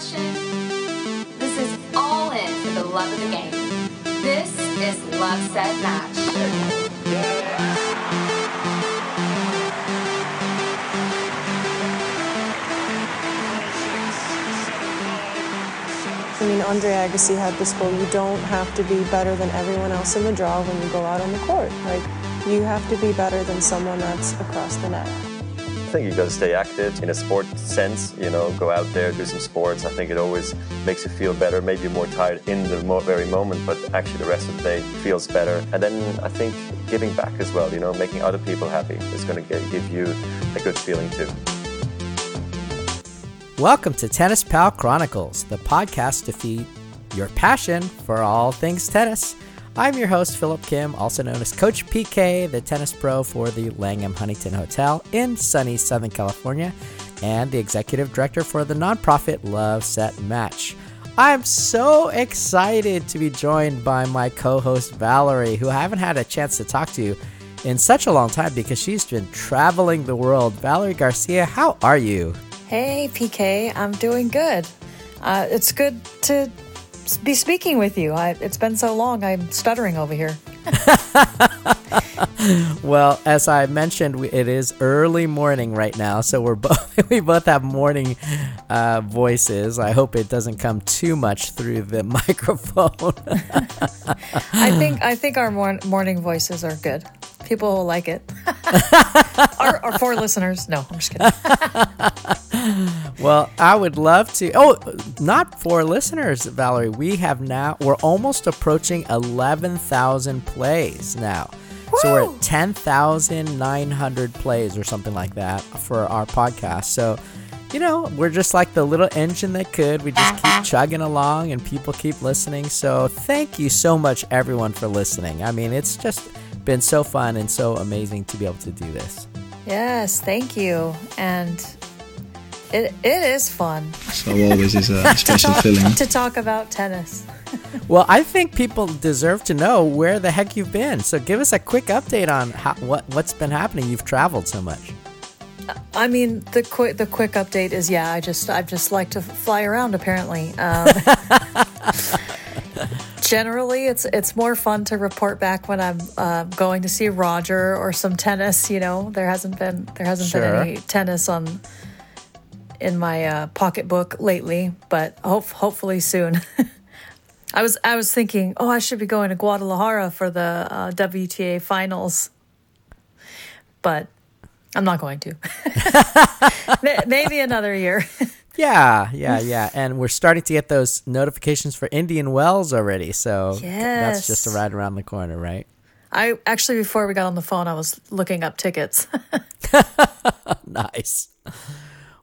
passion. This is all in for the love of the game. This is Love Set Match. I mean, Andre Agassi had this quote, you don't have to be better than everyone else in the draw when you go out on the court. Like, you have to be better than someone that's across the net. I think you got to stay active in a sport sense, you know, go out there, do some sports. I think it always makes you feel better. Maybe more tired in the very moment, but actually the rest of the day feels better. And then I think giving back as well, you know, making other people happy is going to give you a good feeling too. Welcome to Tennis Pal Chronicles, the podcast to feed your passion for all things tennis. I'm your host, Phillip Kim, also known as Coach PK, the tennis pro for the Langham Huntington Hotel in sunny Southern California, and the executive director for the nonprofit Love Set Match. I'm so excited to be joined by my co host, Valerie, who I haven't had a chance to talk to in such a long time because she's been traveling the world. Valerie Garcia, how are you? Hey, PK, I'm doing good. Uh, it's good to be speaking with you. I, it's been so long, I'm stuttering over here. well, as I mentioned, it is early morning right now, so we're both we both have morning uh, voices. I hope it doesn't come too much through the microphone. I think I think our mor- morning voices are good. People will like it. our, our four listeners. No, I'm just kidding. Well, I would love to. Oh, not for listeners, Valerie. We have now. We're almost approaching eleven thousand plays now. So we're at 10,900 plays or something like that for our podcast. So, you know, we're just like the little engine that could. We just keep chugging along and people keep listening. So, thank you so much, everyone, for listening. I mean, it's just been so fun and so amazing to be able to do this. Yes, thank you. And it, it is fun. So always is a special talk, feeling. To talk about tennis. well, I think people deserve to know where the heck you've been. So give us a quick update on how, what what's been happening. You've traveled so much. I mean, the quick the quick update is yeah. I just I just like to fly around. Apparently, um, generally it's it's more fun to report back when I'm uh, going to see Roger or some tennis. You know, there hasn't been there hasn't Sure. been any tennis on in my uh, pocketbook lately, but hope, hopefully soon. I was I was thinking, oh, I should be going to Guadalajara for the uh, WTA finals, but I'm not going to. Maybe another year. Yeah, yeah, yeah. And we're starting to get those notifications for Indian Wells already. So that's just a ride around the corner, right? I actually before we got on the phone, I was looking up tickets. nice.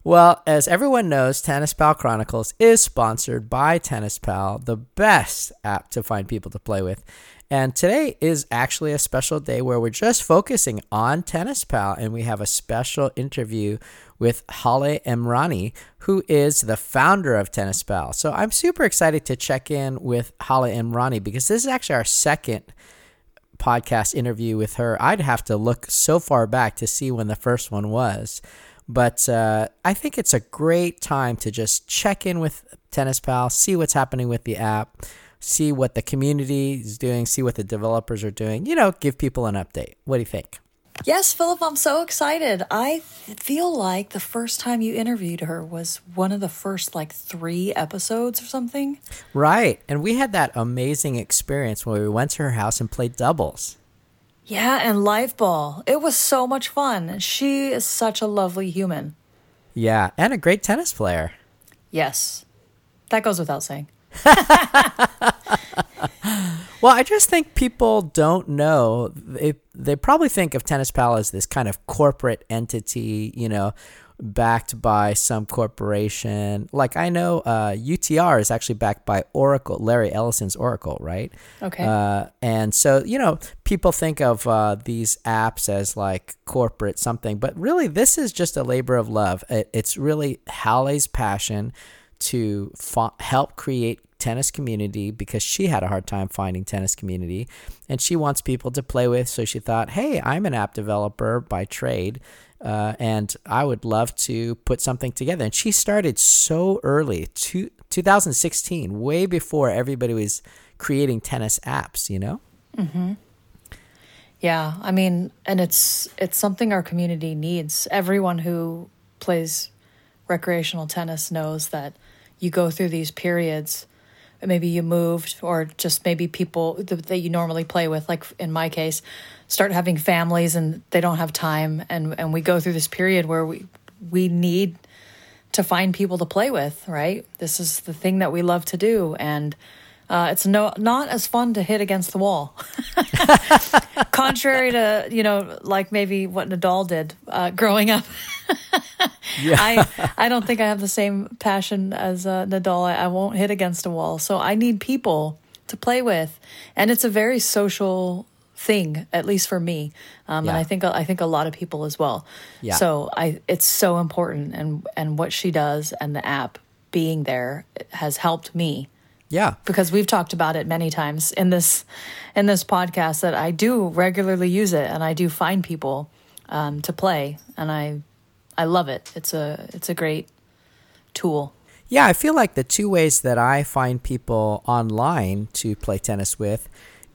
Well, as everyone knows, Tennis Pal Chronicles is sponsored by Tennis Pal, the best app to find people to play with. And today is actually a special day where we're just focusing on Tennis Pal, and we have a special interview with Haleh Emrani, who is the founder of Tennis Pal. So I'm super excited to check in with Haleh Emrani because this is actually our second podcast interview with her. I'd have to look so far back to see when the first one was. But uh, I think it's a great time to just check in with Tennis Pal, see what's happening with the app, see what the community is doing, see what the developers are doing. You know, give people an update. What do you think? yes, Phillip, I'm so excited. I feel like the first time you interviewed her was one of the first like three episodes or something. Right. And we had that amazing experience when we went to her house and played doubles. Yeah, and Life ball. It was so much fun. She is such a lovely human. Yeah. And a great tennis player. Yes. That goes without saying. Well, I just think people don't know. They they probably think of Tennis Pal as this kind of corporate entity, you know, backed by some corporation. Like I know uh, UTR is actually backed by Oracle, Larry Ellison's Oracle, right? Okay. Uh, and so you know, people think of uh, these apps as like corporate something, but really, this is just a labor of love. It, it's really Haleh's passion to fa- help create tennis community because she had a hard time finding tennis community and she wants people to play with so she thought hey i'm an app developer by trade uh, and I would love to put something together. And she started so early, two, 2016, way before everybody was creating tennis apps. You know? Mm-hmm. Yeah, I mean, and it's it's something our community needs. Everyone who plays recreational tennis knows that you go through these periods. Maybe you moved, or just maybe people that you normally play with, like in my case, start having families and they don't have time, and and we go through this period where we we need to find people to play with. Right, this is the thing that we love to do, and uh, it's no not as fun to hit against the wall. contrary to you know like maybe what Nadal did uh, growing up. I I don't think I have the same passion as uh, Nadal. I, I won't hit against a wall, so I need people to play with, and it's a very social thing, at least for me, um, Yeah. and I think I think a lot of people as well. Yeah. So I it's so important, and and what she does and the app being there has helped me Yeah. because we've talked about it many times in this in this podcast that I do regularly use it and I do find people um, to play and I I love it. It's a it's a great tool. Yeah, I feel like the two ways that I find people online to play tennis with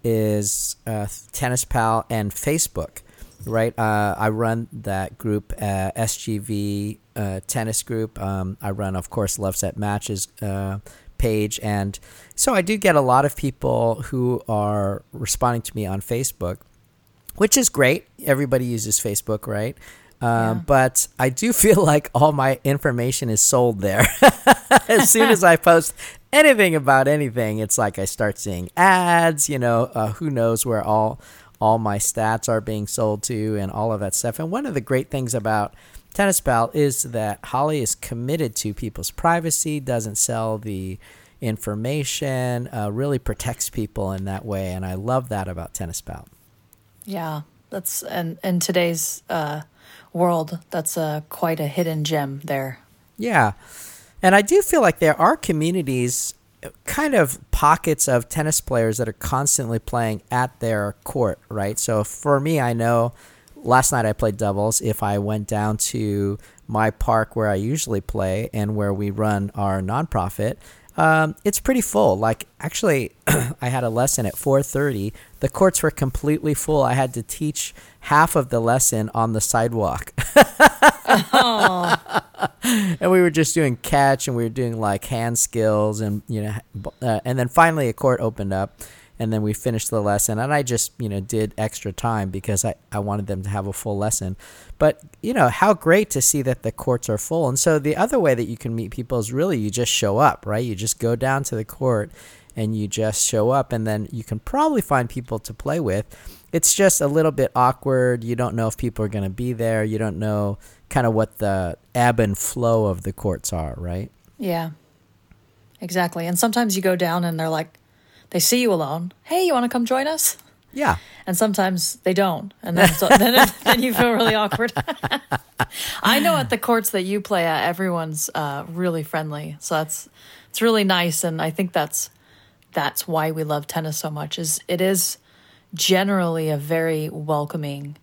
is uh, Tennis Pal and Facebook, right? Uh, I run that group, uh, SGV uh, Tennis Group. Um, I run, of course, Love Set Matches uh, page. And so I do get a lot of people who are responding to me on Facebook, which is great. Everybody uses Facebook, right? Um, But I do feel like all my information is sold there. as soon as I post anything about anything, it's like I start seeing ads. You know, uh, who knows where all all my stats are being sold to, and all of that stuff. And one of the great things about Tennis Pal is that Holly is committed to people's privacy, doesn't sell the information, uh, really protects people in that way, and I love that about Tennis Pal. Yeah, that's and in today's uh, world, that's uh, quite a hidden gem there. Yeah. And I do feel like there are communities, kind of pockets of tennis players that are constantly playing at their court, right? So for me, I know last night I played doubles. If I went down to my park where I usually play and where we run our nonprofit, um, it's pretty full. Like actually, I had a lesson at 4:30. The courts were completely full. I had to teach half of the lesson on the sidewalk. and we were just doing catch and we were doing like hand skills and you know uh, and then finally a court opened up and then we finished the lesson. And i just you know did extra time because i, I wanted them to have a full lesson. But you know how great to see that the courts are full. And so the other way that you can meet people is really you just show up right? You just go down to the court and you just show up and then you can probably find people to play with. It's just a little bit awkward. You don't know if people are going to be there. You don't know kind of what the ebb and flow of the courts are right? Yeah, exactly. And sometimes you go down and they're like, they see you alone. Hey, you want to come join us? yeah and sometimes they don't and then so, then, then you feel really awkward i know at the courts that you play at everyone's uh, really friendly so that's it's really nice and i think that's that's why we love tennis so much is it is generally a very welcoming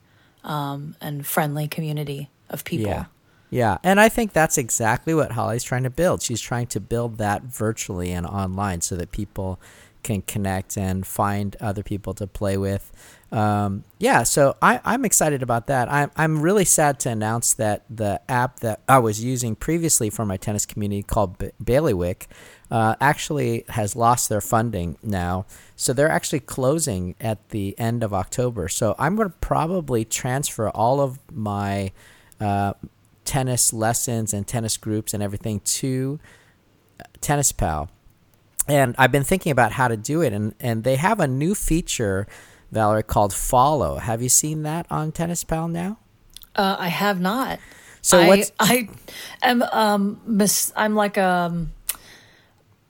um, and friendly community of people Yeah. Yeah. And I think that's exactly what Holly's trying to build. She's trying to build that virtually and online so that people can connect and find other people to play with. Um, yeah, so I, I'm excited about that. I'm, I'm really sad to announce that the app that I was using previously for my tennis community called ba- Bailiwick uh, actually has lost their funding now. So they're actually closing at the end of October. So I'm going to probably transfer all of my uh, tennis lessons and tennis groups and everything to Tennis Pal. And I've been thinking about how to do it, and, and they have a new feature, Valerie, called Follow. Have you seen that on Tennis Pal now? uh, i have not So I, what's I am um mis- I'm like um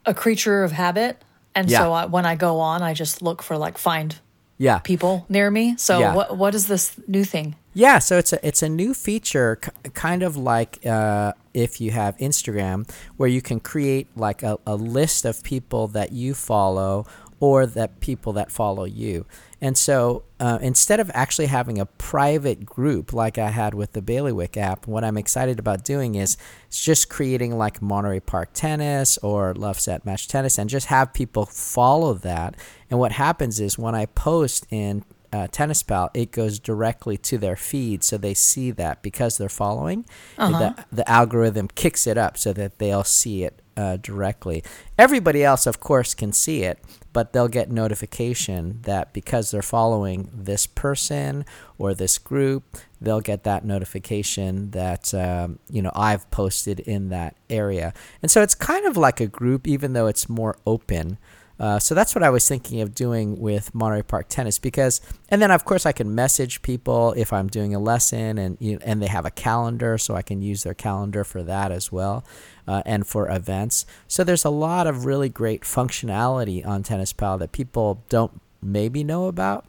a creature of habit, and Yeah. so I, when I go on, I just look for like find yeah people near me. So Yeah. what what is this new thing? Yeah, so it's a it's a new feature, k- kind of like uh, if you have Instagram, where you can create like a, a list of people that you follow or that people that follow you. And so uh, instead of actually having a private group like I had with the Bailiwick app, what I'm excited about doing is just creating like Monterey Park Tennis or Love Set Match Tennis and just have people follow that. And what happens is when I post in uh, Tennis Pal, it goes directly to their feed, so they see that because they're following. The, the algorithm kicks it up so that they'll see it uh, directly. Everybody else, of course, can see it, but they'll get notification that because they're following this person or this group, they'll get that notification that um, you know I've posted in that area. And so it's kind of like a group, even though it's more open. Uh, so that's what I was thinking of doing with Monterey Park Tennis because, and then of course I can message people if I'm doing a lesson and you and they have a calendar, so I can use their calendar for that as well, uh, and for events. So there's a lot of really great functionality on Tennis Pal that people don't maybe know about.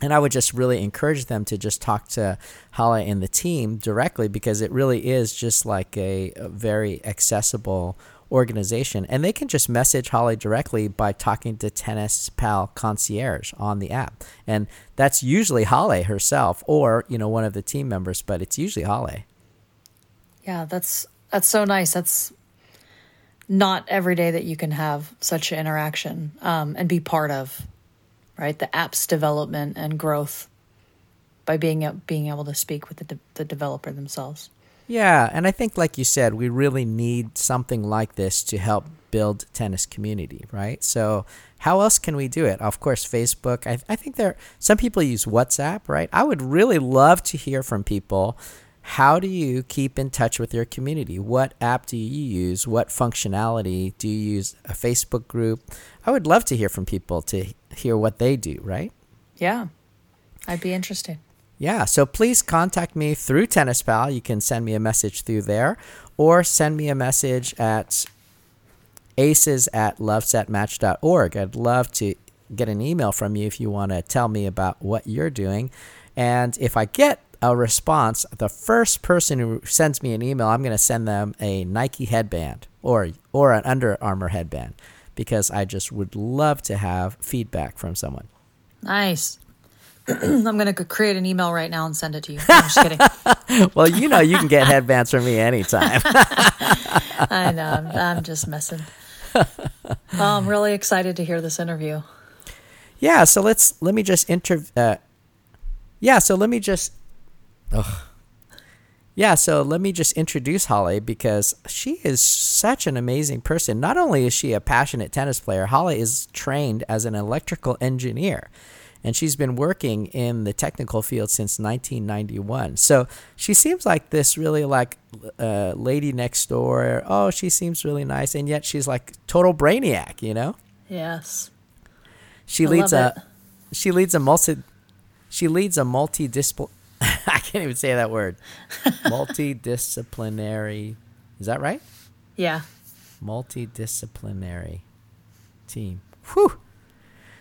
And I would just really encourage them to just talk to Haleh and the team directly because it really is just like a, a very accessible organization. And they can just message Holly directly by talking to Tennis Pal Concierge on the app. And that's usually Holly herself or, you know, one of the team members, but it's usually Holly. Yeah, that's that's so nice. That's not every day that you can have such interaction um, and be part of, right? The app's development and growth by being being able to speak with the de- the developer themselves. Yeah, and I think, like you said, we really need something like this to help build tennis community, right? So, how else can we do it? Of course, Facebook. I, I think there some people use WhatsApp, right? I would really love to hear from people. How do you keep in touch with your community? What app do you use? What functionality do you use? A Facebook group? I would love to hear from people to hear what they do, right? Yeah, I'd be interested. Yeah, so please contact me through Tennis Pal. You can send me a message through there or send me a message at aces at lovesetmatch.org. I'd love to get an email from you if you want to tell me about what you're doing. And if I get a response, the first person who sends me an email, I'm going to send them a Nike headband or or an Under Armour headband because I just would love to have feedback from someone. Nice. I'm gonna create an email right now and send it to you. No, I'm just kidding. Well, you know you can get headbands from me anytime. I know. I'm, I'm just messing. Oh, I'm really excited to hear this interview. Yeah, so let's let me just inter. Uh, yeah, so let me just. Ugh. Yeah, so let me just introduce Holly because she is such an amazing person. Not only is she a passionate tennis player, Holly is trained as an electrical engineer. And she's been working in the technical field since 1991. So she seems like this really like uh, lady next door. Oh, she seems really nice, and yet she's like total brainiac, you know. Yes. She I leads a she leads a multi she leads a multidiscipl I can't even say that word. Multidisciplinary. Is that right? Yeah. Multidisciplinary team. Whew.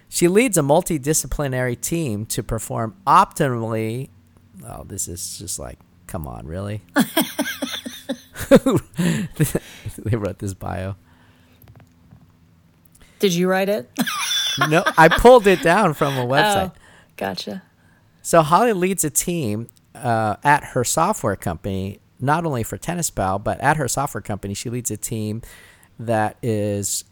She leads a multidisciplinary team to perform optimally. Oh, this is just like, come on, really? they wrote this bio. Did you write it? No, I pulled it down from a website. Oh, gotcha. So Holly leads a team uh, at her software company, not only for Tennis Pal, but at her software company, she leads a team that is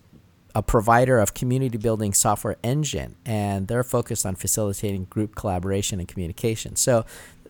a provider of community building software engine, and they're focused on facilitating group collaboration and communication. So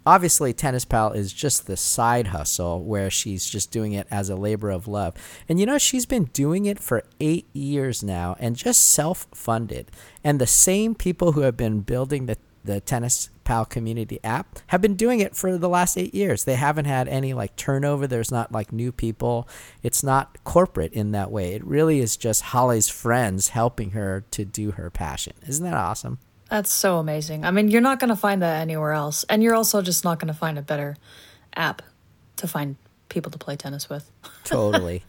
obviously tennis pal is just the side hustle where she's just doing it as a labor of love and you know she's been doing it for eight years now and just self-funded and the same people who have been building the, the tennis pal community app have been doing it for the last eight years they haven't had any like turnover there's not like new people it's not corporate in that way it really is just holly's friends helping her to do her passion isn't that awesome That's so amazing. I mean, you're not going to find that anywhere else. And you're also just not going to find a better app to find people to play tennis with. totally.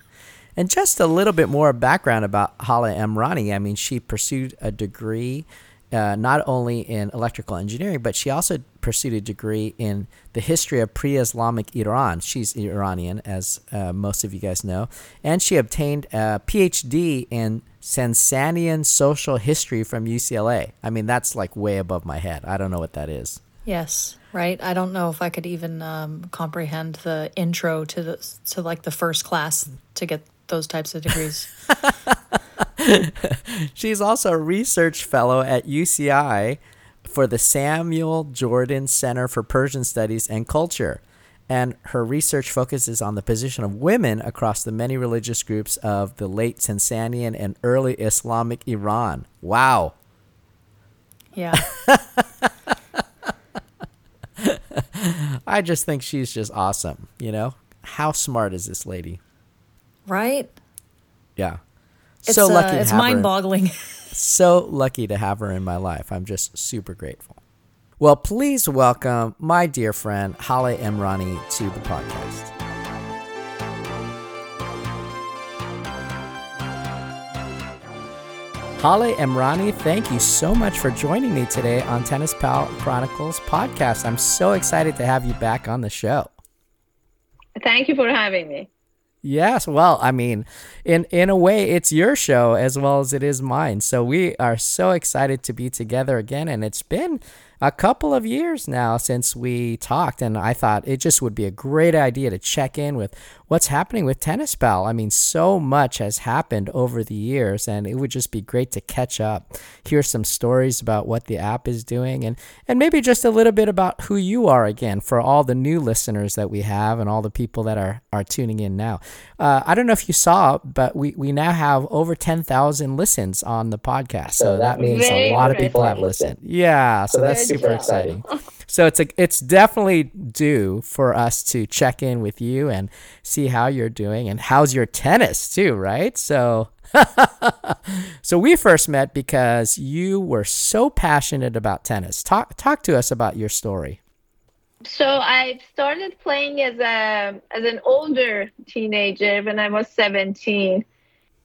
And just a little bit more background about Haleh Emrani. I mean, she pursued a degree uh, not only in electrical engineering, but she also pursued a degree in the history of pre Islamic Iran. She's Iranian, as uh, most of you guys know. And she obtained a PhD in Sasanian social history from UCLA. I mean, that's like way above my head. I don't know what that is. Yes, right. I don't know if I could even um, comprehend the intro to the to like the first class to get those types of degrees. She's also a research fellow at UCI for the Samuel Jordan Center for Persian Studies and Culture. And her research focuses on the position of women across the many religious groups of the late Sasanian and early Islamic Iran. Wow. Yeah. I just think she's just awesome, you know? How smart is this lady? Right? Yeah. It's, so lucky uh, to it's have her. mind boggling. so lucky to have her in my life. I'm just super grateful. Well, please welcome my dear friend Haleh Emrani to the podcast. Haleh Emrani, thank you so much for joining me today on Tennis Pal Chronicles podcast. I'm so excited to have you back on the show. Thank you for having me. Yes, well, I mean, in in a way, it's your show as well as it is mine. So we are so excited to be together again, and it's been a couple of years now since we talked, and I thought it just would be a great idea to check in with what's happening with Tennis Pal. I mean, so much has happened over the years, and it would just be great to catch up, hear some stories about what the app is doing, and and maybe just a little bit about who you are again for all the new listeners that we have and all the people that are are tuning in now. Uh, I don't know if you saw, but we we now have over ten thousand listens on the podcast, so that means a lot of people have listened. Yeah, so that's super exciting. exciting. So it's a, it's definitely due for us to check in with you and see how you're doing and how's your tennis too, right? So so we first met because you were so passionate about tennis. Talk talk to us about your story. So I started playing as a as an older teenager when I was 17,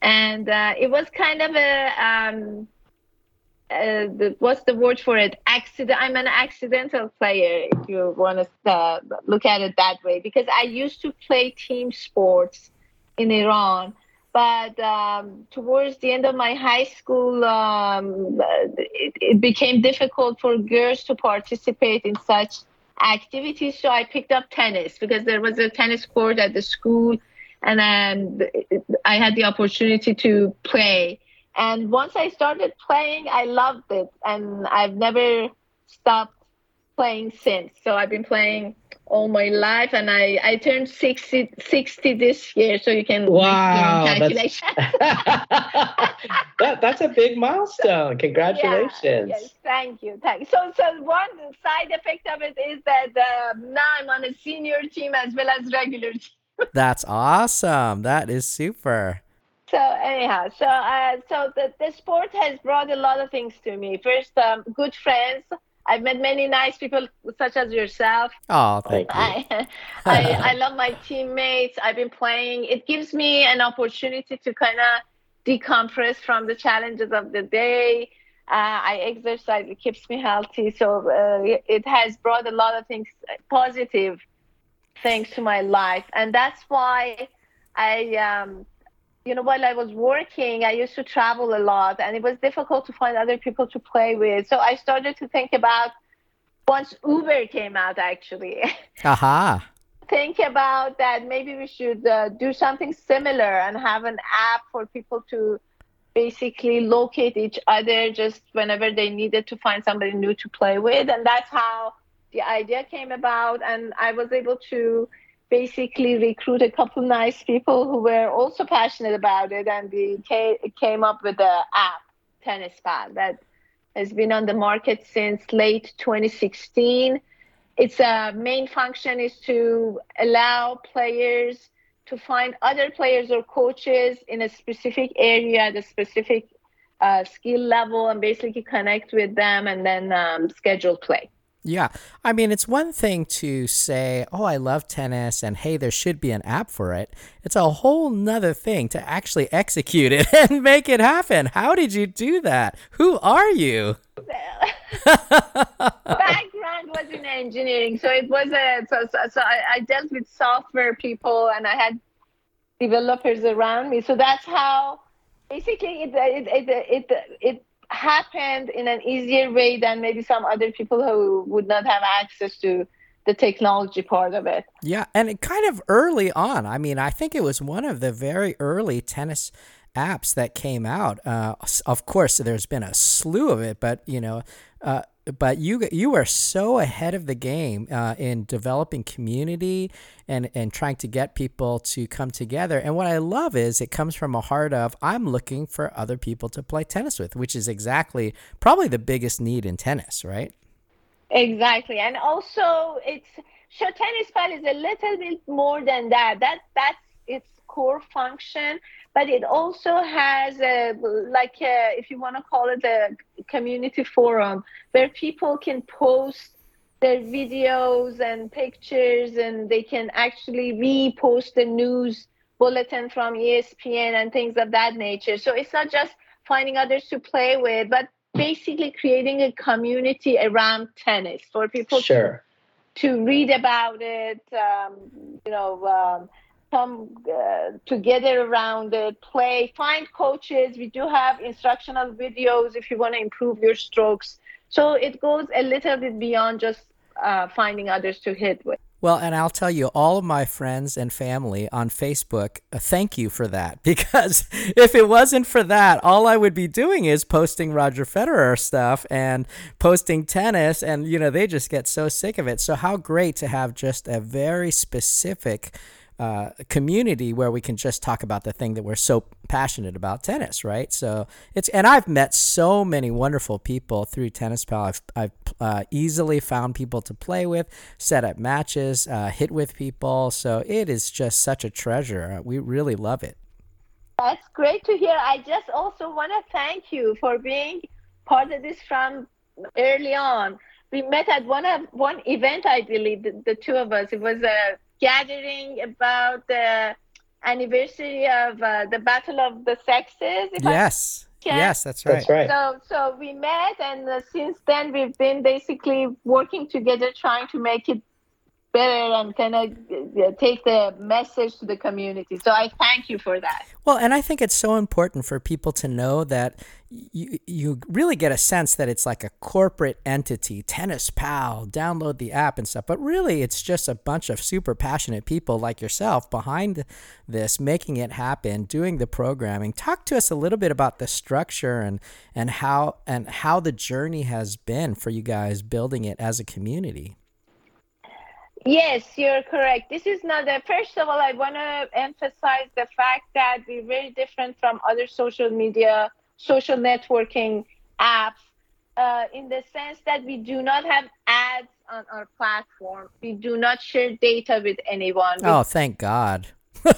and uh, it was kind of a um, uh, the, what's the word for it? Accident. I'm an accidental player, if you want to uh, look at it that way, because I used to play team sports in Iran. But um, towards the end of my high school, um, it, it became difficult for girls to participate in such activities. So I picked up tennis because there was a tennis court at the school, and um, I had the opportunity to play. And once I started playing, I loved it, and I've never stopped playing since. So I've been playing all my life, and I, I turned 60, 60 this year, so you can Wow, own that's- that, that's a big milestone. Congratulations. Yeah, yes, thank you. Thank you. So, so one side effect of it is that uh, now I'm on a senior team as well as regular team. That's awesome. That is super. So anyhow, so uh, so the, the sport has brought a lot of things to me. First, um, good friends. I've met many nice people such as yourself. Oh, thank you. I, I I love my teammates. I've been playing. It gives me an opportunity to kind of decompress from the challenges of the day. Uh, I exercise. It keeps me healthy. So uh, it- it has brought a lot of things positive things to my life, and that's why I. Um, you know, while I was working, I used to travel a lot, and it was difficult to find other people to play with. So I started to think about once Uber came out, actually. Aha. think about that maybe we should uh, do something similar and have an app for people to basically locate each other just whenever they needed to find somebody new to play with and that's how the idea came about and i was able to basically recruit a couple nice people who were also passionate about it and we came up with the app tennis pal that has been on the market since late 2016 its uh, main function is to allow players to find other players or coaches in a specific area, at a specific uh, skill level, and basically connect with them and then um, schedule play. Yeah. I mean, it's one thing to say, oh, I love tennis and hey, there should be an app for it. It's a whole nother thing to actually execute it and make it happen. How did you do that? Who are you? background was in engineering, so it was a so so, so I, I dealt with software people and I had developers around me. So that's how basically it it it it, it, it happened in an easier way than maybe some other people who would not have access to the technology part of it. Yeah, and it kind of early on. I mean, I think it was one of the very early tennis apps that came out. Uh, of course, there's been a slew of it, but you know, uh, but you you are so ahead of the game uh, in developing community and and trying to get people to come together. And what I love is it comes from a heart of I'm looking for other people to play tennis with, which is exactly probably the biggest need in tennis, right? Exactly, and also it's so tennis pal is a little bit more than that. That that's its core function but it also has a like a, if you want to call it a community forum where people can post their videos and pictures and they can actually repost the news bulletin from espn and things of that nature so it's not just finding others to play with but basically creating a community around tennis for people sure. to, to read about it um, you know um, come uh, together around it, play, find coaches. We do have instructional videos if you want to improve your strokes. So it goes a little bit beyond just uh, finding others to hit with. Well, and I'll tell you, all of my friends and family on Facebook, uh, thank you for that. Because if it wasn't for that, all I would be doing is posting Roger Federer stuff and posting tennis. And, you know, they just get so sick of it. So, how great to have just a very specific uh, community where we can just talk about the thing that we're so passionate about tennis right? So it's and i've met so many wonderful people through tennis pal. I've, I've uh, easily found people to play with set up matches uh, hit with people. So it is just such a treasure. We really love it. That's great to hear. I just also want to thank you for being part of this from early on. We met at one of one event i believe the, the two of us. It was a gathering about the anniversary of uh, the Battle of the Sexes. yes. Yes, that's right. That's right. So, so we met, and uh, since then we've been basically working together, trying to make it better and kind of uh, take the message to the community. So I thank you for that. Well, and I think it's so important for people to know that you you really get a sense that it's like a corporate entity, Tennis Pal, download the app and stuff. But really, it's just a bunch of super passionate people like yourself behind this, making it happen, doing the programming. Talk to us a little bit about the structure and and how and how the journey has been for you guys building it as a community. Yes, you're correct. This is not the first of all, I want to emphasize the fact that we're very different from other social media, social networking apps uh, in the sense that we do not have ads on our platform. We do not share data with anyone. Oh, thank God. because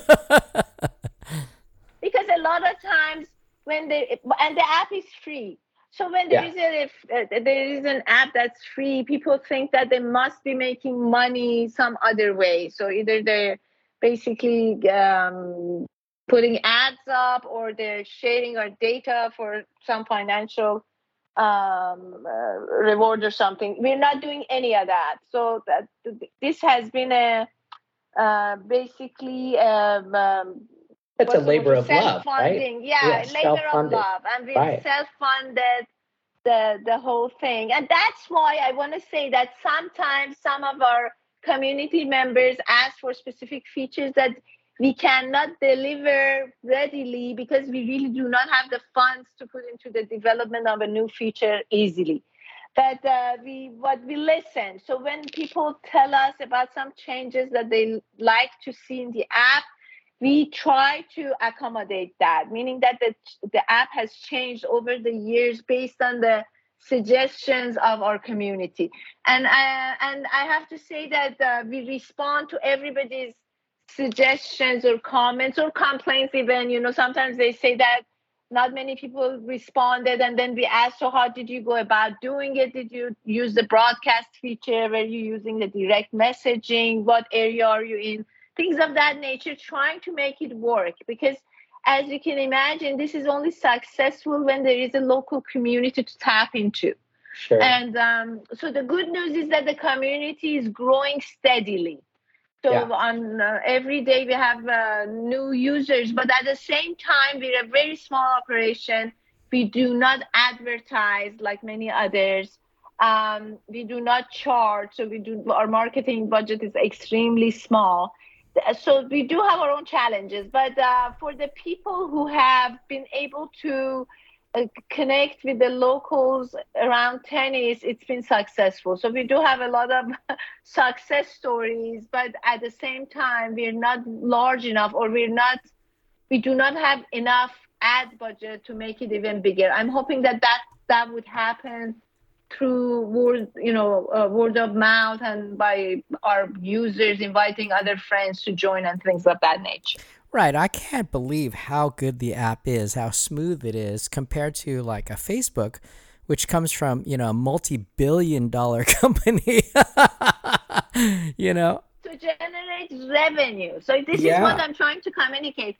a lot of times when they, and the app is free. So when there yeah. is a if, uh, there is an app that's free, people think that they must be making money some other way. So either they're basically um, putting ads up or they're sharing our data for some financial um, uh, reward or something. We're not doing any of that. So that this has been a uh, basically um, um, it's a labor of love, right? Yeah, yeah labor of love, and we right. self-funded the the whole thing, and that's why I want to say that sometimes some of our community members ask for specific features that we cannot deliver readily because we really do not have the funds to put into the development of a new feature easily. But uh, we what we listen. So when people tell us about some changes that they like to see in the app we try to accommodate that, meaning that the, the app has changed over the years based on the suggestions of our community. And I, and I have to say that uh, we respond to everybody's suggestions or comments or complaints even. You know sometimes they say that not many people responded and then we asked so how did you go about doing it? Did you use the broadcast feature? Were you using the direct messaging? What area are you in things of that nature trying to make it work because as you can imagine this is only successful when there is a local community to tap into Sure. and um, so the good news is that the community is growing steadily. So Yeah. on uh, every day we have uh, new users, but at the same time we're a very small operation. We do not advertise like many others. Um, we do not charge, so we do our marketing budget is extremely small. So we do have our own challenges, but uh, for the people who have been able to uh, connect with the locals around tennis, it's been successful. So we do have a lot of success stories, but at the same time, we're not large enough, or we're not, we do not have enough ad budget to make it even bigger. I'm hoping that that that would happen through word, you know, uh, word of mouth and by our users inviting other friends to join and things of that nature. Right. I can't believe how good the app is, how smooth it is compared to like a Facebook, which comes from, you know, a multi billion dollar company. you know? to generate revenue. So this is what I'm trying to communicate.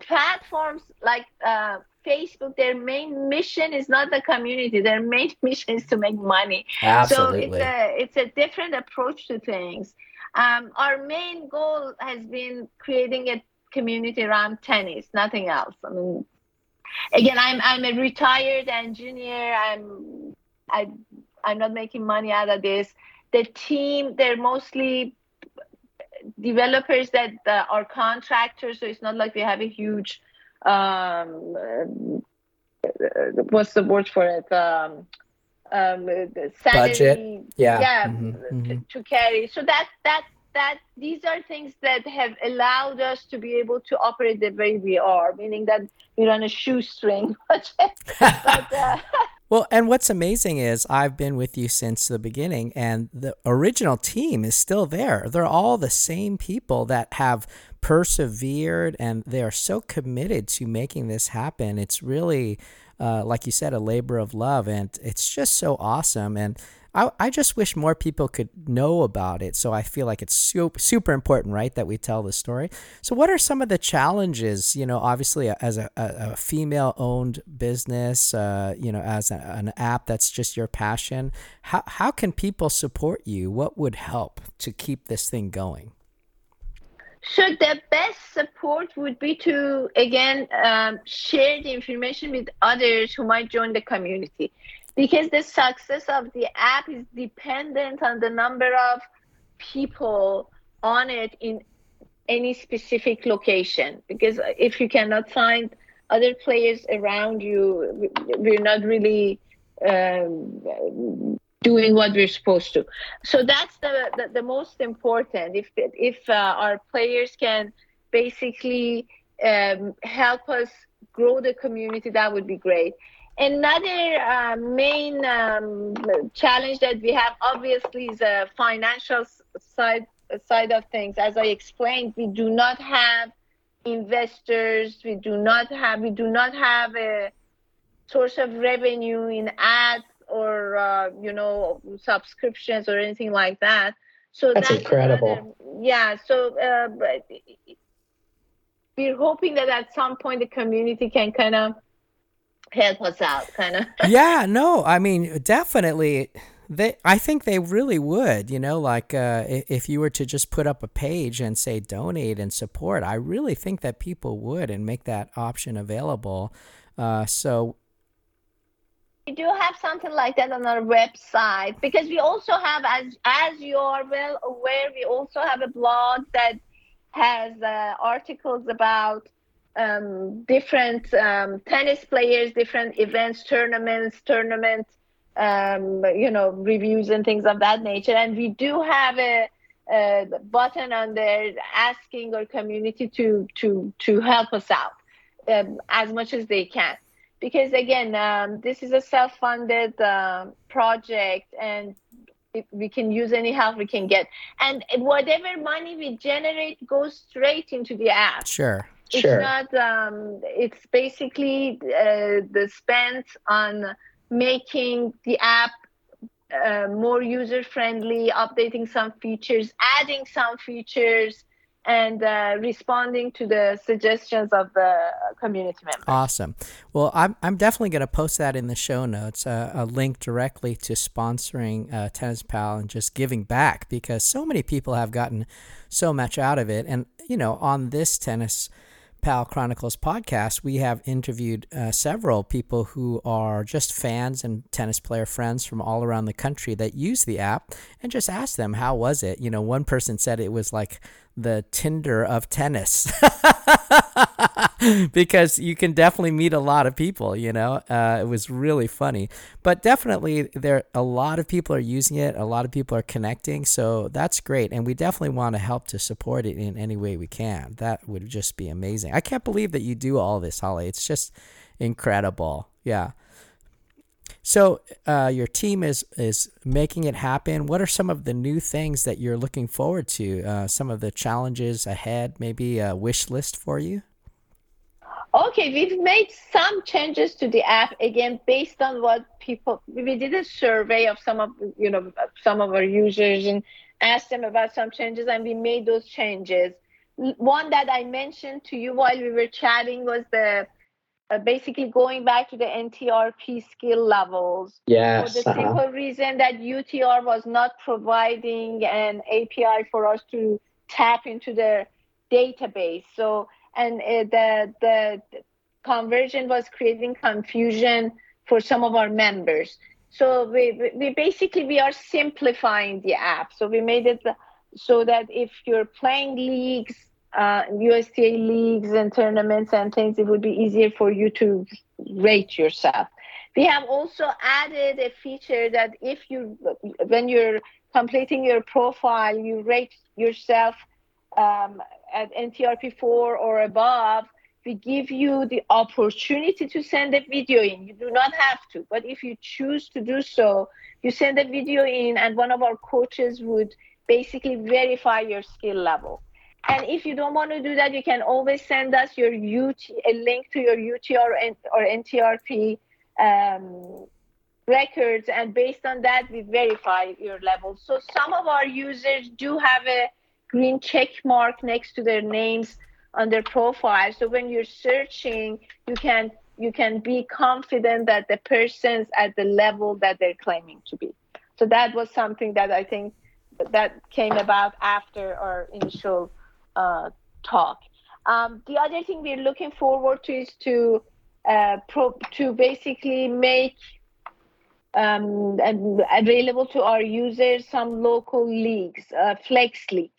Platforms like uh, Facebook, their main mission is not the community. Their main mission is to make money. Absolutely. So it's a it's a different approach to things. Um, our main goal has been creating a community around tennis, nothing else. I mean, again, I'm I'm a retired engineer. I'm I I'm not making money out of this. The team, they're mostly developers that uh, are contractors, so it's not like we have a huge um, uh, what's the word for it? Um, um, the salary, Budget. Yeah. yeah, Mhm, to, mhm. to carry. So that that that these are things that have allowed us to be able to operate the way we are, meaning that we're on a shoestring budget. but, uh, Well, and what's amazing is I've been with you since the beginning, and the original team is still there. They're all the same people that have persevered, and they are so committed to making this happen. It's really, uh, like you said, a labor of love, and it's just so awesome. And I, I just wish more people could know about it. So I feel like it's super, super important, right, that we tell the story. So, what are some of the challenges? You know, obviously, as a, a, a female owned business, uh, you know, as a, an app that's just your passion, how, how can people support you? What would help to keep this thing going? So the best support would be to again um, share the information with others who might join the community, because the success of the app is dependent on the number of people on it in any specific location. Because if you cannot find other players around you, we- we're not really um, doing what we're supposed to. So that's the, the, the most important. If if uh, our players can basically um, help us grow the community, that would be great. Another uh, main um, challenge that we have, obviously, is the financial side side of things. As I explained, we do not have investors. We do not have we do not have a source of revenue in ads or uh, you know subscriptions or anything like that. So That's incredible. another- yeah. So uh, but we're hoping that at some point the community can kind of help us out, kind of. yeah, no, I mean, definitely. They, I think they really would. You know, like uh, if you were to just put up a page and say donate and support, I really think that people would and make that option available. Uh, so we do have something like that on our website because we also have as as you are well aware we also have a blog that has uh, articles about um, different um, tennis players different events tournaments tournament um, you know reviews and things of that nature. And we do have a, a button on there asking our community to to to help us out um, as much as they can because again um, this is a self-funded um project and if we can use any help we can get and whatever money we generate goes straight into the app sure, It's Sure. not. Um, it's basically uh, the spent on making the app uh, more user friendly, updating some features, adding some features, and uh, responding to the suggestions of the community members. Awesome. Well, I'm, I'm definitely going to post that in the show notes, uh, a link directly to sponsoring uh, Tennis Pal and just giving back because so many people have gotten so much out of it. And, you know, on this Tennis Pal Chronicles podcast, we have interviewed uh, several people who are just fans and tennis player friends from all around the country that use the app and just asked them, how was it? You know, one person said it was like the Tinder of tennis because you can definitely meet a lot of people, you know. Uh, it was really funny. But definitely there a lot of people are using it, a lot of people are connecting, so that's great and we definitely want to help to support it in any way we can. That would just be amazing. I can't believe that you do all this, Holly. It's just incredible. Yeah. So uh, your team is is making it happen. What are some of the new things that you're looking forward to? Uh, some of the challenges ahead, maybe a wish list for you. Okay, we've made some changes to the app again based on what people. We did a survey of some of you know some of our users and asked them about some changes, and we made those changes. One that I mentioned to you while we were chatting was the uh, basically going back to the NTRP skill levels. Yes. For the uh-huh. simple reason that UTR was not providing an API for us to tap into their database. So, and uh, the, the conversion was creating confusion for some of our members. So we, we- we basically, we are simplifying the app. So we made it so that if you're playing leagues, uh, USTA leagues and tournaments and things, it would be easier for you to rate yourself. We have also added a feature that if you, when you're completing your profile, you rate yourself um, at NTRP 4 or above, we give you the opportunity to send a video in. You do not have to, but if you choose to do so, you send a video in, and one of our coaches would basically verify your skill level. And if you don't want to do that, you can always send us your UT, a link to your UTR or NTRP um, records, and based on that, we verify your level. So some of our users do have a green check mark next to their names on their profile. So when you're searching, you can you can be confident that the person's at the level that they're claiming to be. So that was something that I think that came about after our initial uh, talk. Um, the other thing we're looking forward to is to uh, pro- to basically make um, and available to our users some local leagues, uh, flex league.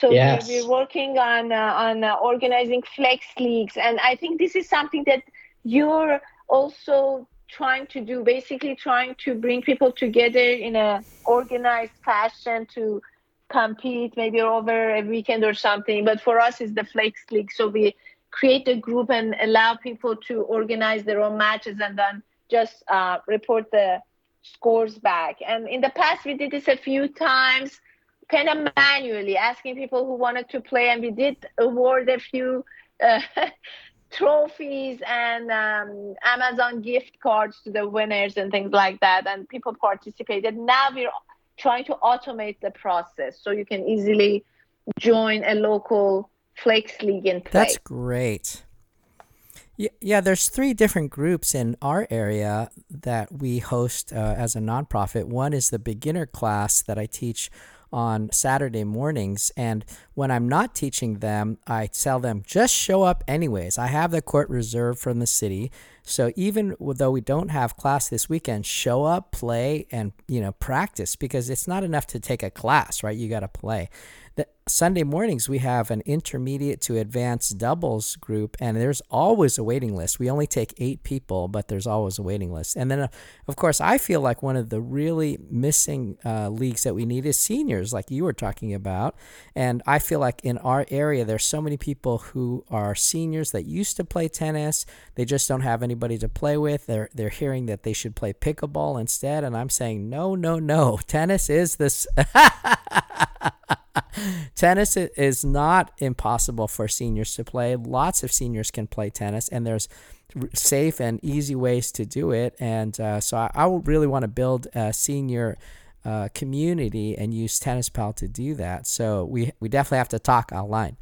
So Yes. we're working on uh, on uh, organizing flex leagues, and I think this is something that you're also trying to do. Basically, trying to bring people together in a organized fashion to compete, maybe over a weekend or something. But for us, it's the flex league. So we create a group and allow people to organize their own matches and then just uh, report the scores back. And in the past, we did this a few times, kind of manually, asking people who wanted to play, and we did award a few. Uh, trophies and um, amazon gift cards to the winners and things like that and people participated now we're trying to automate the process so you can easily join a local flex league and play That's great. Yeah, there's three different groups in our area that we host uh, as a nonprofit. One is the beginner class that I teach on Saturday mornings. And when I'm not teaching them, I tell them just show up anyways. I have the court reserved from the city. So even though we don't have class this weekend, show up, play, and you know practice because it's not enough to take a class, right? You got to play. The Sunday mornings we have an intermediate to advanced doubles group, and there's always a waiting list. We only take eight people, but there's always a waiting list. And then, uh, of course, I feel like one of the really missing uh, leagues that we need is seniors, like you were talking about. And I feel like in our area, there's so many people who are seniors that used to play tennis. They just don't have anybody to play with. They're they're hearing that they should play pickleball instead, and I'm saying no, no, no. Tennis is this tennis is not impossible for seniors to play. Lots of seniors can play tennis, and there's safe and easy ways to do it. And uh, so I, I really want to build a senior uh, community and use Tennis Pal to do that. So we we definitely have to talk online.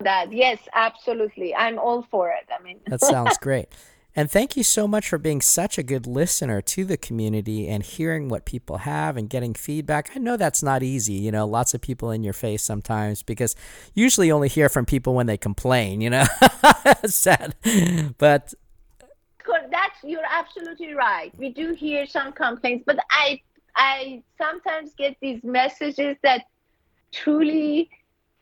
That yes, absolutely. I'm all for it. I mean, That sounds great. And thank you so much for being such a good listener to the community and hearing what people have and getting feedback. I know that's not easy, you know, lots of people in your face sometimes because usually you only hear from people when they complain, you know. Sad. But. That's you're absolutely right. We do hear some complaints, but I I sometimes get these messages that truly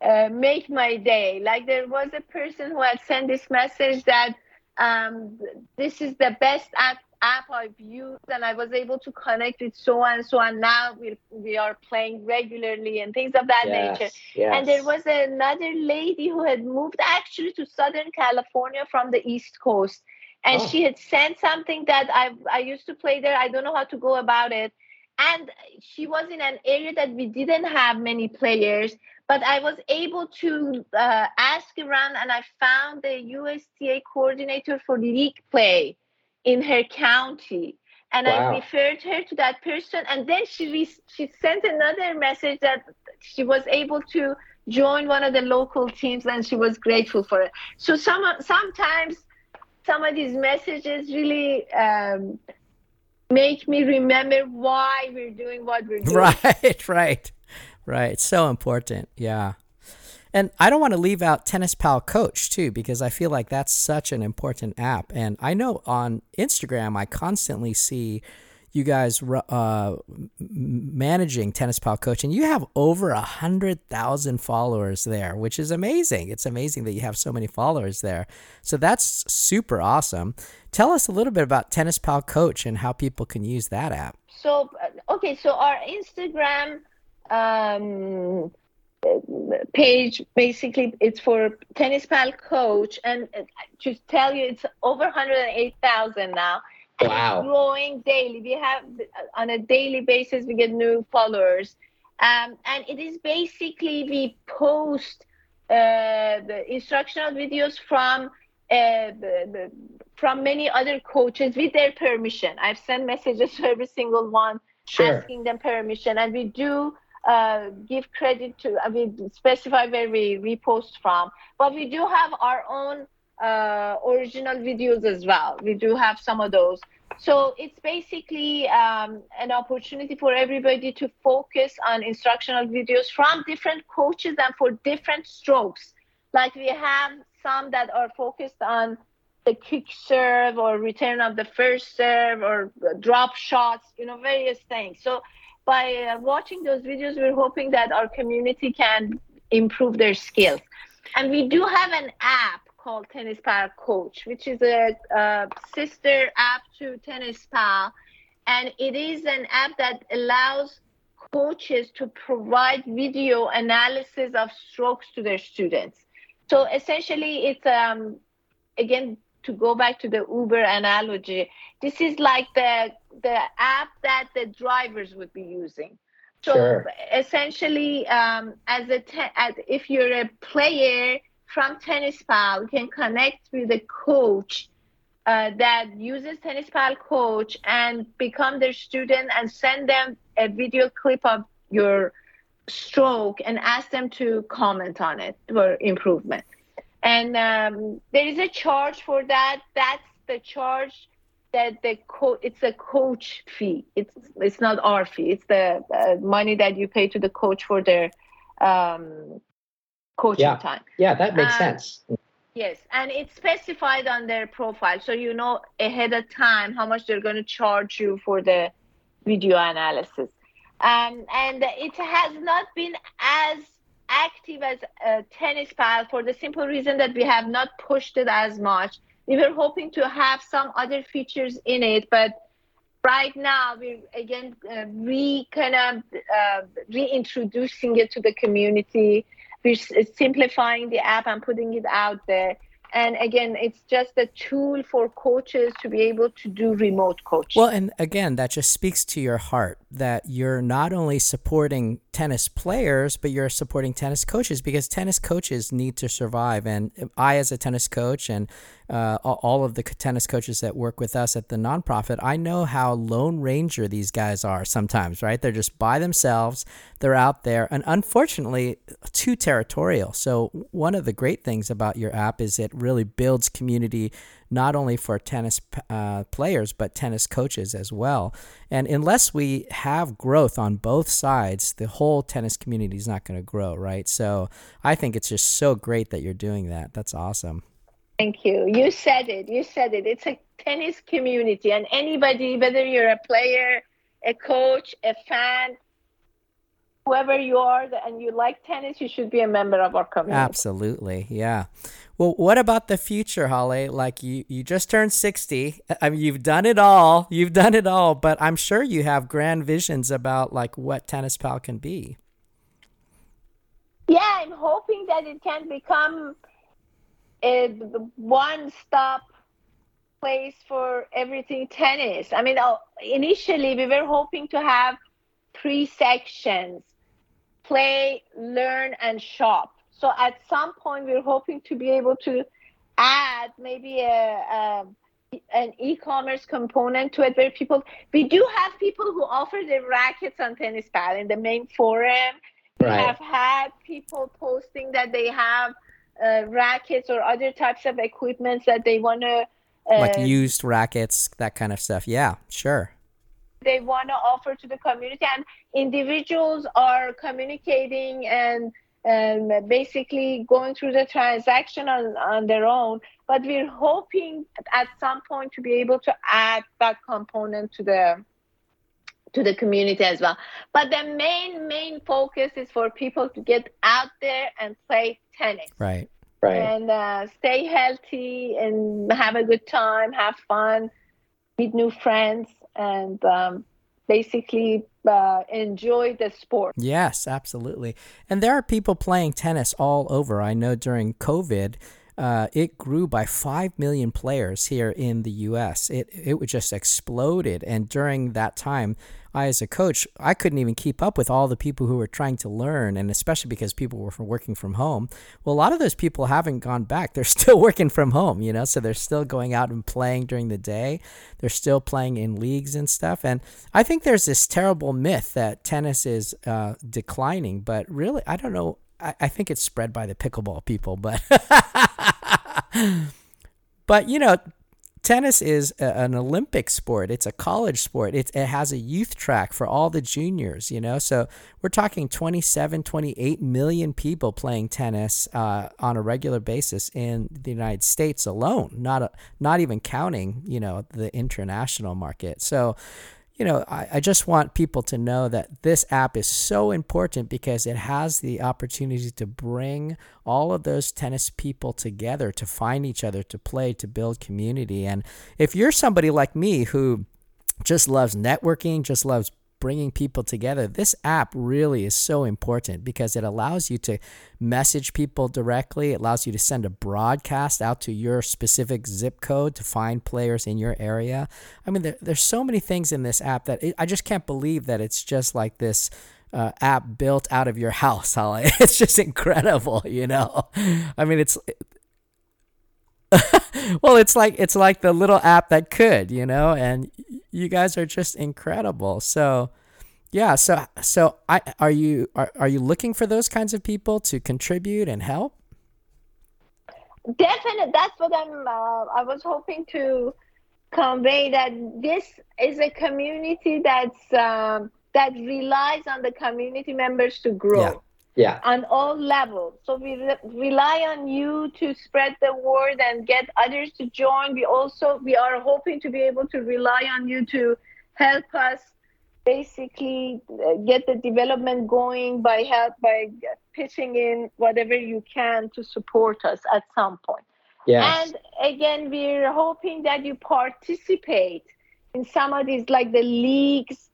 uh, make my day. Like there was a person who had sent this message that um, this is the best app app I've used, and I was able to connect with so and so, and now we we are playing regularly and things of that yes, nature. yes. And there was another lady who had moved actually to Southern California from the East Coast. And Oh. she had sent something that I I used to play there. I don't know how to go about it. And she was in an area that we didn't have many players, but I was able to uh, ask around and I found the USTA coordinator for league play in her county. And I referred her to that person. And then she, re- she sent another message that she was able to join one of the local teams and she was grateful for it. So some sometimes some of these messages really um, make me remember why we're doing what we're doing. right, right, right. So important. Yeah. And I don't want to leave out Tennis Pal Coach too, because I feel like that's such an important app. And I know on Instagram, I constantly see you guys uh, managing Tennis Pal Coach, and you have over a hundred thousand followers there, which is amazing. It's amazing that you have so many followers there. So that's super awesome. Tell us a little bit about Tennis Pal Coach and how people can use that app. So uh, okay, so our Instagram um, page basically it's for tennis pal coach, and uh, to tell you, it's over 108,000 now. Wow. Growing daily. We have on a daily basis we get new followers, um, and it is basically we post uh, the instructional videos from uh, the, the, from many other coaches with their permission. I've sent messages to every single one Sure. asking them permission, and we do uh, give credit to. We specify where we repost from, but we do have our own uh, original videos as well. We do have some of those. So it's basically um, an opportunity for everybody to focus on instructional videos from different coaches and for different strokes. Like we have some that are focused on the kick serve or return of the first serve or drop shots, you know, various things. So by uh, watching those videos, we're hoping that our community can improve their skills. And we do have an app called Tennis Pal Coach, which is a, uh sister app to Tennis Pal. And it is an app that allows coaches to provide video analysis of strokes to their students. So essentially, it's um, again to go back to the Uber analogy. This is like the the app that the drivers would be using. So Sure. essentially, um, as a te- as if you're a player from Tennis Pal, you can connect with a coach uh, that uses Tennis Pal Coach and become their student and send them a video clip of your stroke and ask them to comment on it for improvement. And um, there is a charge for that. That's the charge that the co- it's a coach fee. It's it's not our fee. It's the uh, money that you pay to the coach for their um, coaching Yeah. time. Yeah, that makes Um, sense. Yes, and it's specified on their profile, so you know ahead of time how much they're going to charge you for the video analysis. Um, and it has not been as active as uh, Tennis Pal for the simple reason that we have not pushed it as much. We were hoping to have some other features in it, but right now we're again uh, re kind of uh, reintroducing it to the community we're simplifying the app and putting it out there. And again it's just a tool for coaches to be able to do remote coaching. Well, and again, that just speaks to your heart that you're not only supporting tennis players, but you're supporting tennis coaches because tennis coaches need to survive. And I, as a tennis coach, and uh, all of the tennis coaches that work with us at the nonprofit, I know how lone ranger these guys are sometimes, right? They're just by themselves, they're out there, and unfortunately, too territorial. So, one of the great things about your app is it really builds community not only for tennis uh, players, but tennis coaches as well. And unless we have growth on both sides, the whole tennis community is not going to grow, right? So I think it's just so great that you're doing that. That's awesome. Thank you. You said it. You said it. It's a tennis community, and anybody, whether you're a player, a coach, a fan, whoever you are and you like tennis, you should be a member of our community. Absolutely. Yeah. Well, what about the future, Haleh? Like you, you just turned 60. I mean, you've done it all. You've done it all, but I'm sure you have grand visions about like what Tennis Pal can be. Yeah, I'm hoping that it can become a one-stop place for everything tennis. I mean, uh, initially we were hoping to have three sections: play, learn, and shop so at some point, we're hoping to be able to add maybe a, a an e-commerce component to it where people we do have people who offer their rackets on tennis pal in the main forum. Right. we have had people posting that they have uh, rackets or other types of equipment that they want to uh, like used rackets that kind of stuff. Yeah sure. They want to offer to the community and individuals are communicating and um, basically going through the transaction on, on their own. But we're hoping at some point to be able to add that component to the to the community as well. But the main main focus is for people to get out there and play tennis. Right. Right. And uh, stay healthy and have a good time, have fun, meet new friends, and um, basically uh, enjoy the sport. Yes, absolutely. And there are people playing tennis all over. I know during COVID, uh, it grew by 5 million players here in the US. It, it just exploded. And during that time, I, as a coach, I couldn't even keep up with all the people who were trying to learn, and especially because people were working from home. Well, a lot of those people haven't gone back. They're still working from home, you know, so they're still going out and playing during the day. They're still playing in leagues and stuff. And I think there's this terrible myth that tennis is uh, declining, but really, I don't know. I, I think it's spread by the pickleball people, but. but you know tennis is a, an Olympic sport. It's a college sport. It, it has a youth track for all the juniors, you know. So we're talking 27, 28 million people playing tennis uh, on a regular basis in the United States alone, not, a, not even counting, you know, the international market. So you know, I, I just want people to know that this app is so important because it has the opportunity to bring all of those tennis people together to find each other, to play, to build community. And if you're somebody like me who just loves networking, just loves bringing people together. This app really is so important because it allows you to message people directly. It allows you to send a broadcast out to your specific zip code to find players in your area. I mean, there, there's so many things in this app that it, I just can't believe that it's just like this. Uh, app built out of your house, Haleh. It's just incredible, you know. I mean, it's well, it's like it's like the little app that could, you know, and you guys are just incredible. So, yeah, so so I are you are, are you looking for those kinds of people to contribute and help? Definitely, that's what I'm. Uh, I was hoping to convey that this is a community that's um, that relies on the community members to grow. Yeah yeah. on all levels. So we re- rely on you to spread the word and get others to join. We also we are hoping to be able to rely on you to help us basically uh, get the development going by help by pitching in whatever you can to support us at some point. Yes. and again we're hoping that you participate in some of these like the leagues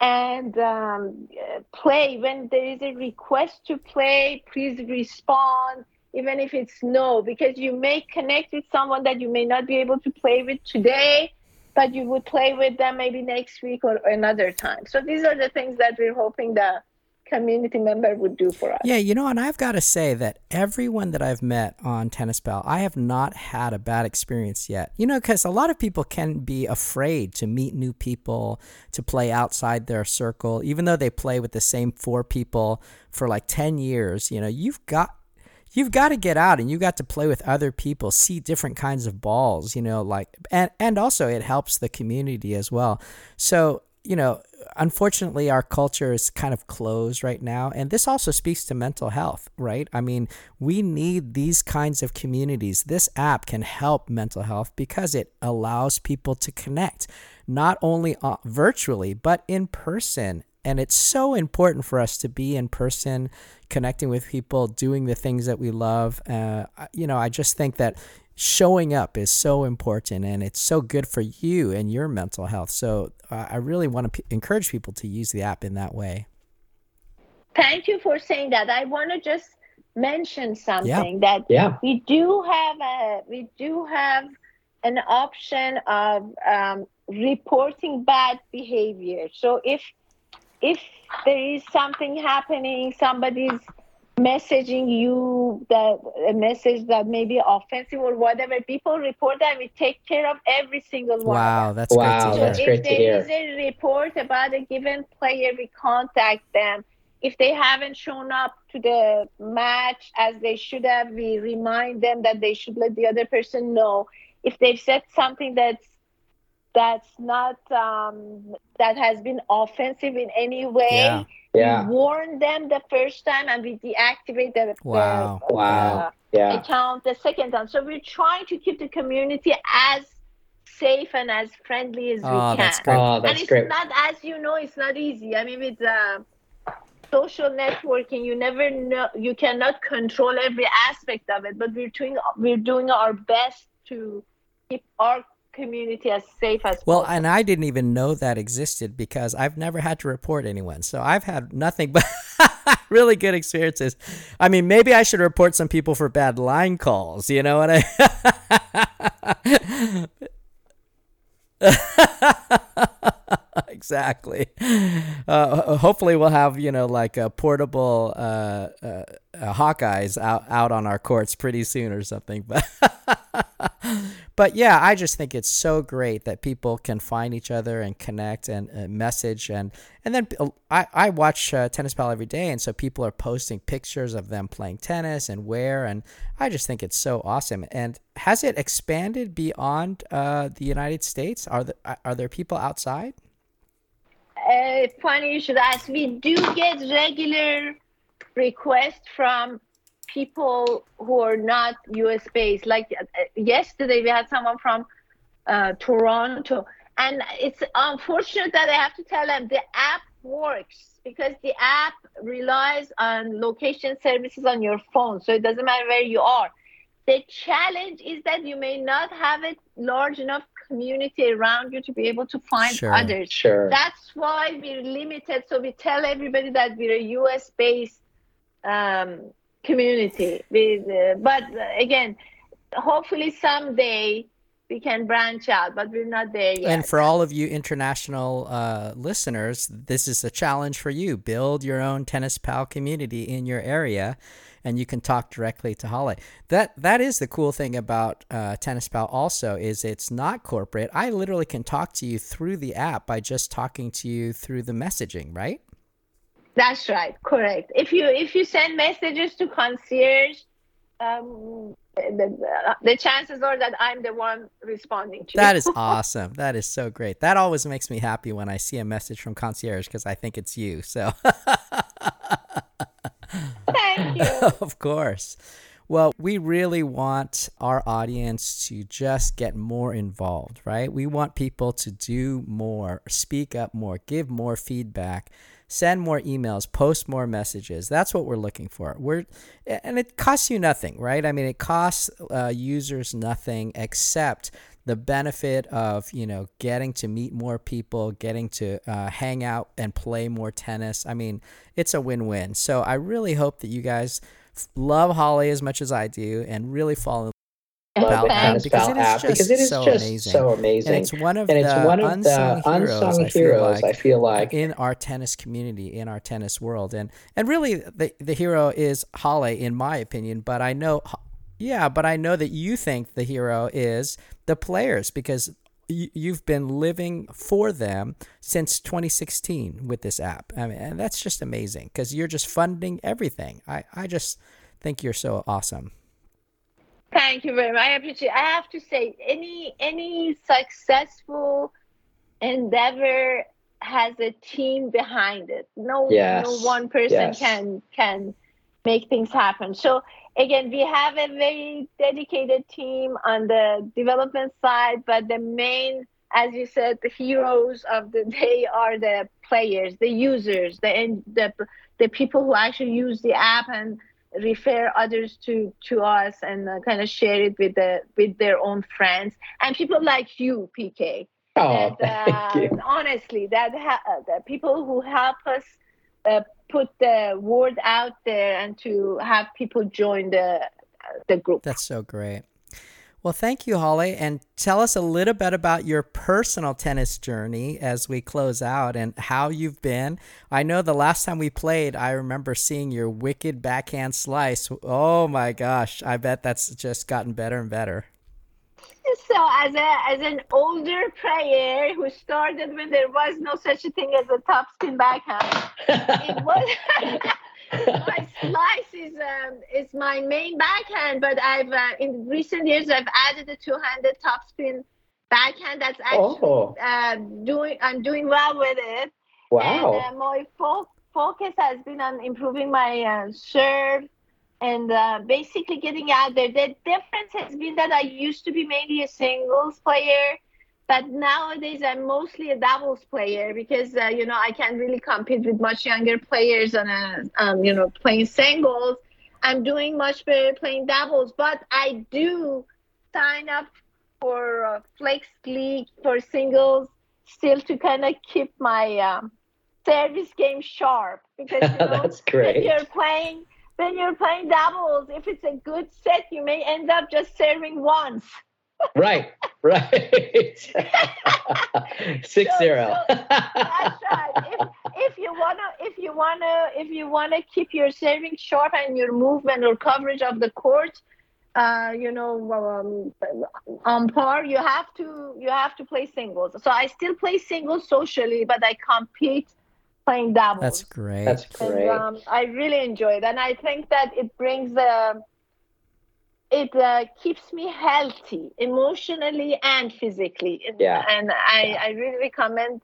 and um, play when there is a request to play please respond even if it's no because you may connect with someone that you may not be able to play with today but you would play with them maybe next week or another time. So these are the things that we're hoping the community member would do for us. Yeah, you know, and I've got to say that everyone that I've met on Tennis Pal, I have not had a bad experience yet. You know, because a lot of people can be afraid to meet new people, to play outside their circle, even though they play with the same four people for like 10 years. You know, you've got you've got to get out and you got to play with other people see different kinds of balls you know like and and also it helps the community as well so you know unfortunately our culture is kind of closed right now and this also speaks to mental health right? I mean we need these kinds of communities. This app can help mental health because it allows people to connect not only uh, virtually but in person. And it's so important for us to be in person, connecting with people, doing the things that we love. Uh, you know, I just think that showing up is so important and it's so good for you and your mental health. So uh, I really want to p- encourage people to use the app in that way. Thank you for saying that. I want to just mention something yeah. that yeah. we do have a we do have an option of um, reporting bad behavior. So if if there is something happening, somebody's messaging you that a message that may be offensive or whatever, people report that we take care of every single one. Wow, that's wow, great that's so great if to there hear. is a report about a given player, we contact them. If they haven't shown up to the match as they should have, we remind them that they should let the other person know. If they've said something that's that's not um, that has been offensive in any way. Yeah. Yeah. We warn them the first time and we deactivate the, Wow. the, Wow. the Yeah. account the second time. So we're trying to keep the community as safe and as friendly as Oh, we can. that's great. Oh, and it's great. not, as you know, it's not easy. I mean, with uh, social networking, you never know, you cannot control every aspect of it. But we're doing, we're doing our best to keep our community as safe as Well, possible. and I didn't even know that existed because I've never had to report anyone. So I've had nothing but really good experiences. I mean, maybe I should report some people for bad line calls. You know what I? exactly. Uh, hopefully, we'll have you know like a portable uh, uh, uh, Hawkeyes out out on our courts pretty soon or something. But but yeah, I just think it's so great that people can find each other and connect and uh, message and and then uh, I I watch uh, Tennis Pal every day, and so people are posting pictures of them playing tennis and where, and I just think it's so awesome. And has it expanded beyond uh, the United States? Are there are there people outside? uh, funny you should ask. We do get regular requests from people who are not US based. Like uh, yesterday, we had someone from uh, Toronto, and it's unfortunate that I have to tell them the app works because the app relies on location services on your phone, so it doesn't matter where you are. The challenge is that you may not have a large enough community around you to be able to find Sure. others. Sure. That's why we're limited. So we tell everybody that we're a US based um, community. With, uh, but uh, again, hopefully someday we can branch out, but we're not there yet. And for all of you international uh, listeners, this is a challenge for you. Build your own Tennis Pal community in your area, and you can talk directly to Haleh. That that is the cool thing about uh, Tennis Pal. Also, is it's not corporate. I literally can talk to you through the app by just talking to you through the messaging, right? That's right, correct. If you if you send messages to concierge, um, the, the chances are that I'm the one responding to. That is awesome. That is so great. That always makes me happy when I see a message from concierge because I think it's you. So. Thank you. of course. Well, we really want our audience to just get more involved, right? We want people to do more, speak up more, give more feedback, send more emails, post more messages. That's what we're looking for. We're and it costs you nothing, right? I mean, it costs uh, users nothing except the benefit of you know getting to meet more people, getting to uh, hang out and play more tennis. I mean, it's a win-win. So I really hope that you guys love Haleh as much as I do and really fall in love the app Tennis because Pal it is app because it is so just amazing. so amazing. And it's one of it's the one of unsung the heroes, unsung I feel heroes, like, I feel like. in our tennis community, in our tennis world, and and really the the hero is Haleh, in my opinion. But I know, yeah, but I know that you think the hero is the players because you- you've been living for them since 2016 with this app. I mean, and that's just amazing because you're just funding everything. I, I just think you're so awesome. Thank you very much. I appreciate. I have to say, any any successful endeavor has a team behind it. No, Yes. no one person Yes. can can make things happen. So again, we have a very dedicated team on the development side, but the main, as you said, the heroes of the day are the players, the users, the the the people who actually use the app and refer others to to us and uh, kind of share it with the with their own friends and people like you, PK. Oh, that, thank uh, you. honestly, that ha- uh, the people who help us uh, put the word out there and to have people join the the group. That's so great. Well, thank you, Haleh. And tell us a little bit about your personal tennis journey as we close out and how you've been. I know the last time we played, I remember seeing your wicked backhand slice. Oh my gosh. I bet that's just gotten better and better. So, as a as an older player who started when there was no such a thing as a topspin backhand, it was my slice is um, is my main backhand. But I've uh, in recent years I've added a two-handed topspin backhand. That's actually Oh. uh, doing I'm doing well with it. wow. And uh, my fo- focus has been on improving my uh, serve and uh, basically getting out there. The difference has been that I used to be mainly a singles player, but nowadays I'm mostly a doubles player because uh, you know I can't really compete with much younger players on a um, you know playing singles. I'm doing much better playing doubles, but I do sign up for uh, Flex League for singles still to kind of keep my um, service game sharp because you know That's when great. you're playing when you're playing doubles if it's a good set you may end up just serving once Right, right. Six So- zero. so that's right if, if you wanna if you wanna if you wanna keep your serving sharp and your movement or coverage of the court uh, you know um, on par you have to you have to play singles so i still play singles socially but i compete playing doubles That's great. That's and great. um, I really enjoy it, and I think that it brings uh, it uh, keeps me healthy emotionally and physically. And- Yeah. and I, I really recommend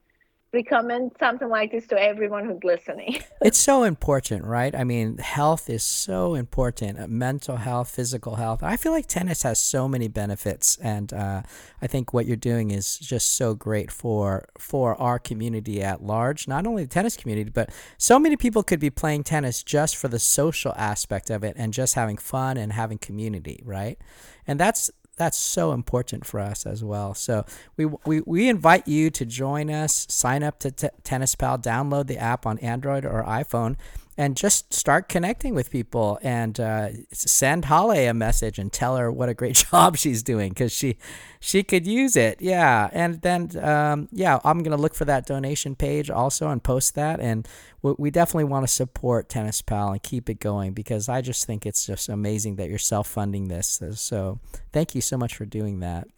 recommend something like this to everyone who's listening. it's so important, right? I mean, health is so important. uh, Mental health, physical health. I feel like tennis has so many benefits, and uh, I think what you're doing is just so great for for our community at large. Not only the tennis community, but so many people could be playing tennis just for the social aspect of it and just having fun and having community, right? And that's that's so important for us as well. So we, we, we invite you to join us, sign up to t- Tennis Pal, download the app on Android or iPhone, and just start connecting with people and uh, send Haleh a message and tell her what a great job she's doing because she she could use it. Yeah, and then um, yeah, I'm gonna look for that donation page also and post that. And we, we definitely want to support Tennis Pal and keep it going because I just think it's just amazing that you're self funding this. So thank you so much for doing that.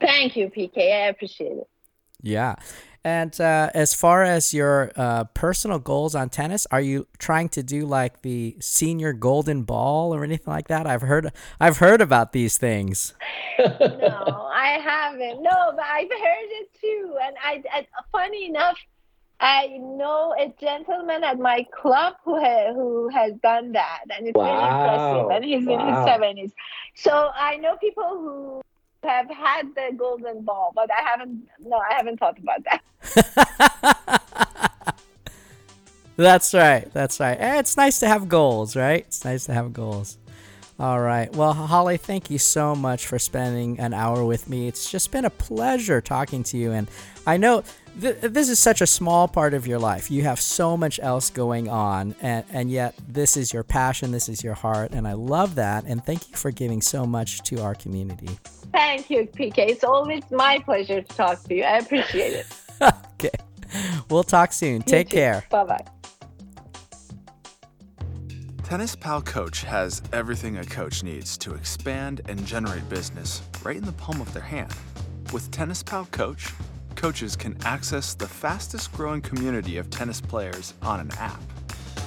Thank you, PK. I appreciate it. Yeah. And uh, as far as your uh, personal goals on tennis, are you trying to do like the senior golden ball or anything like that? I've heard I've heard about these things. no, I haven't. No, but I've heard it too. And I, I funny enough, I know a gentleman at my club who ha- who has done that, and it's really impressive. And he's in his seventies. So I know people who have had the golden ball, but I haven't. No, I haven't thought about that. That's right. That's right. Eh, It's nice to have goals, right? It's nice to have goals. All right. Well, Haleh, thank you so much for spending an hour with me. It's just been a pleasure talking to you. And I know th- this is such a small part of your life. You have so much else going on, and, and yet this is your passion, this is your heart, and I love that. And thank you for giving so much to our community. Thank you, PK. It's always my pleasure to talk to you. I appreciate it. okay. We'll talk soon. Take care. Bye bye. Tennis Pal Coach has everything a coach needs to expand and generate business right in the palm of their hand. With Tennis Pal Coach, coaches can access the fastest growing community of tennis players on an app.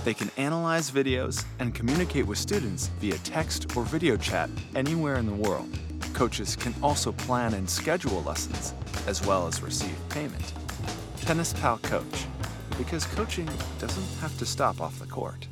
They can analyze videos and communicate with students via text or video chat anywhere in the world. Coaches can also plan and schedule lessons, as well as receive payment. Tennis Pal Coach, because coaching doesn't have to stop off the court.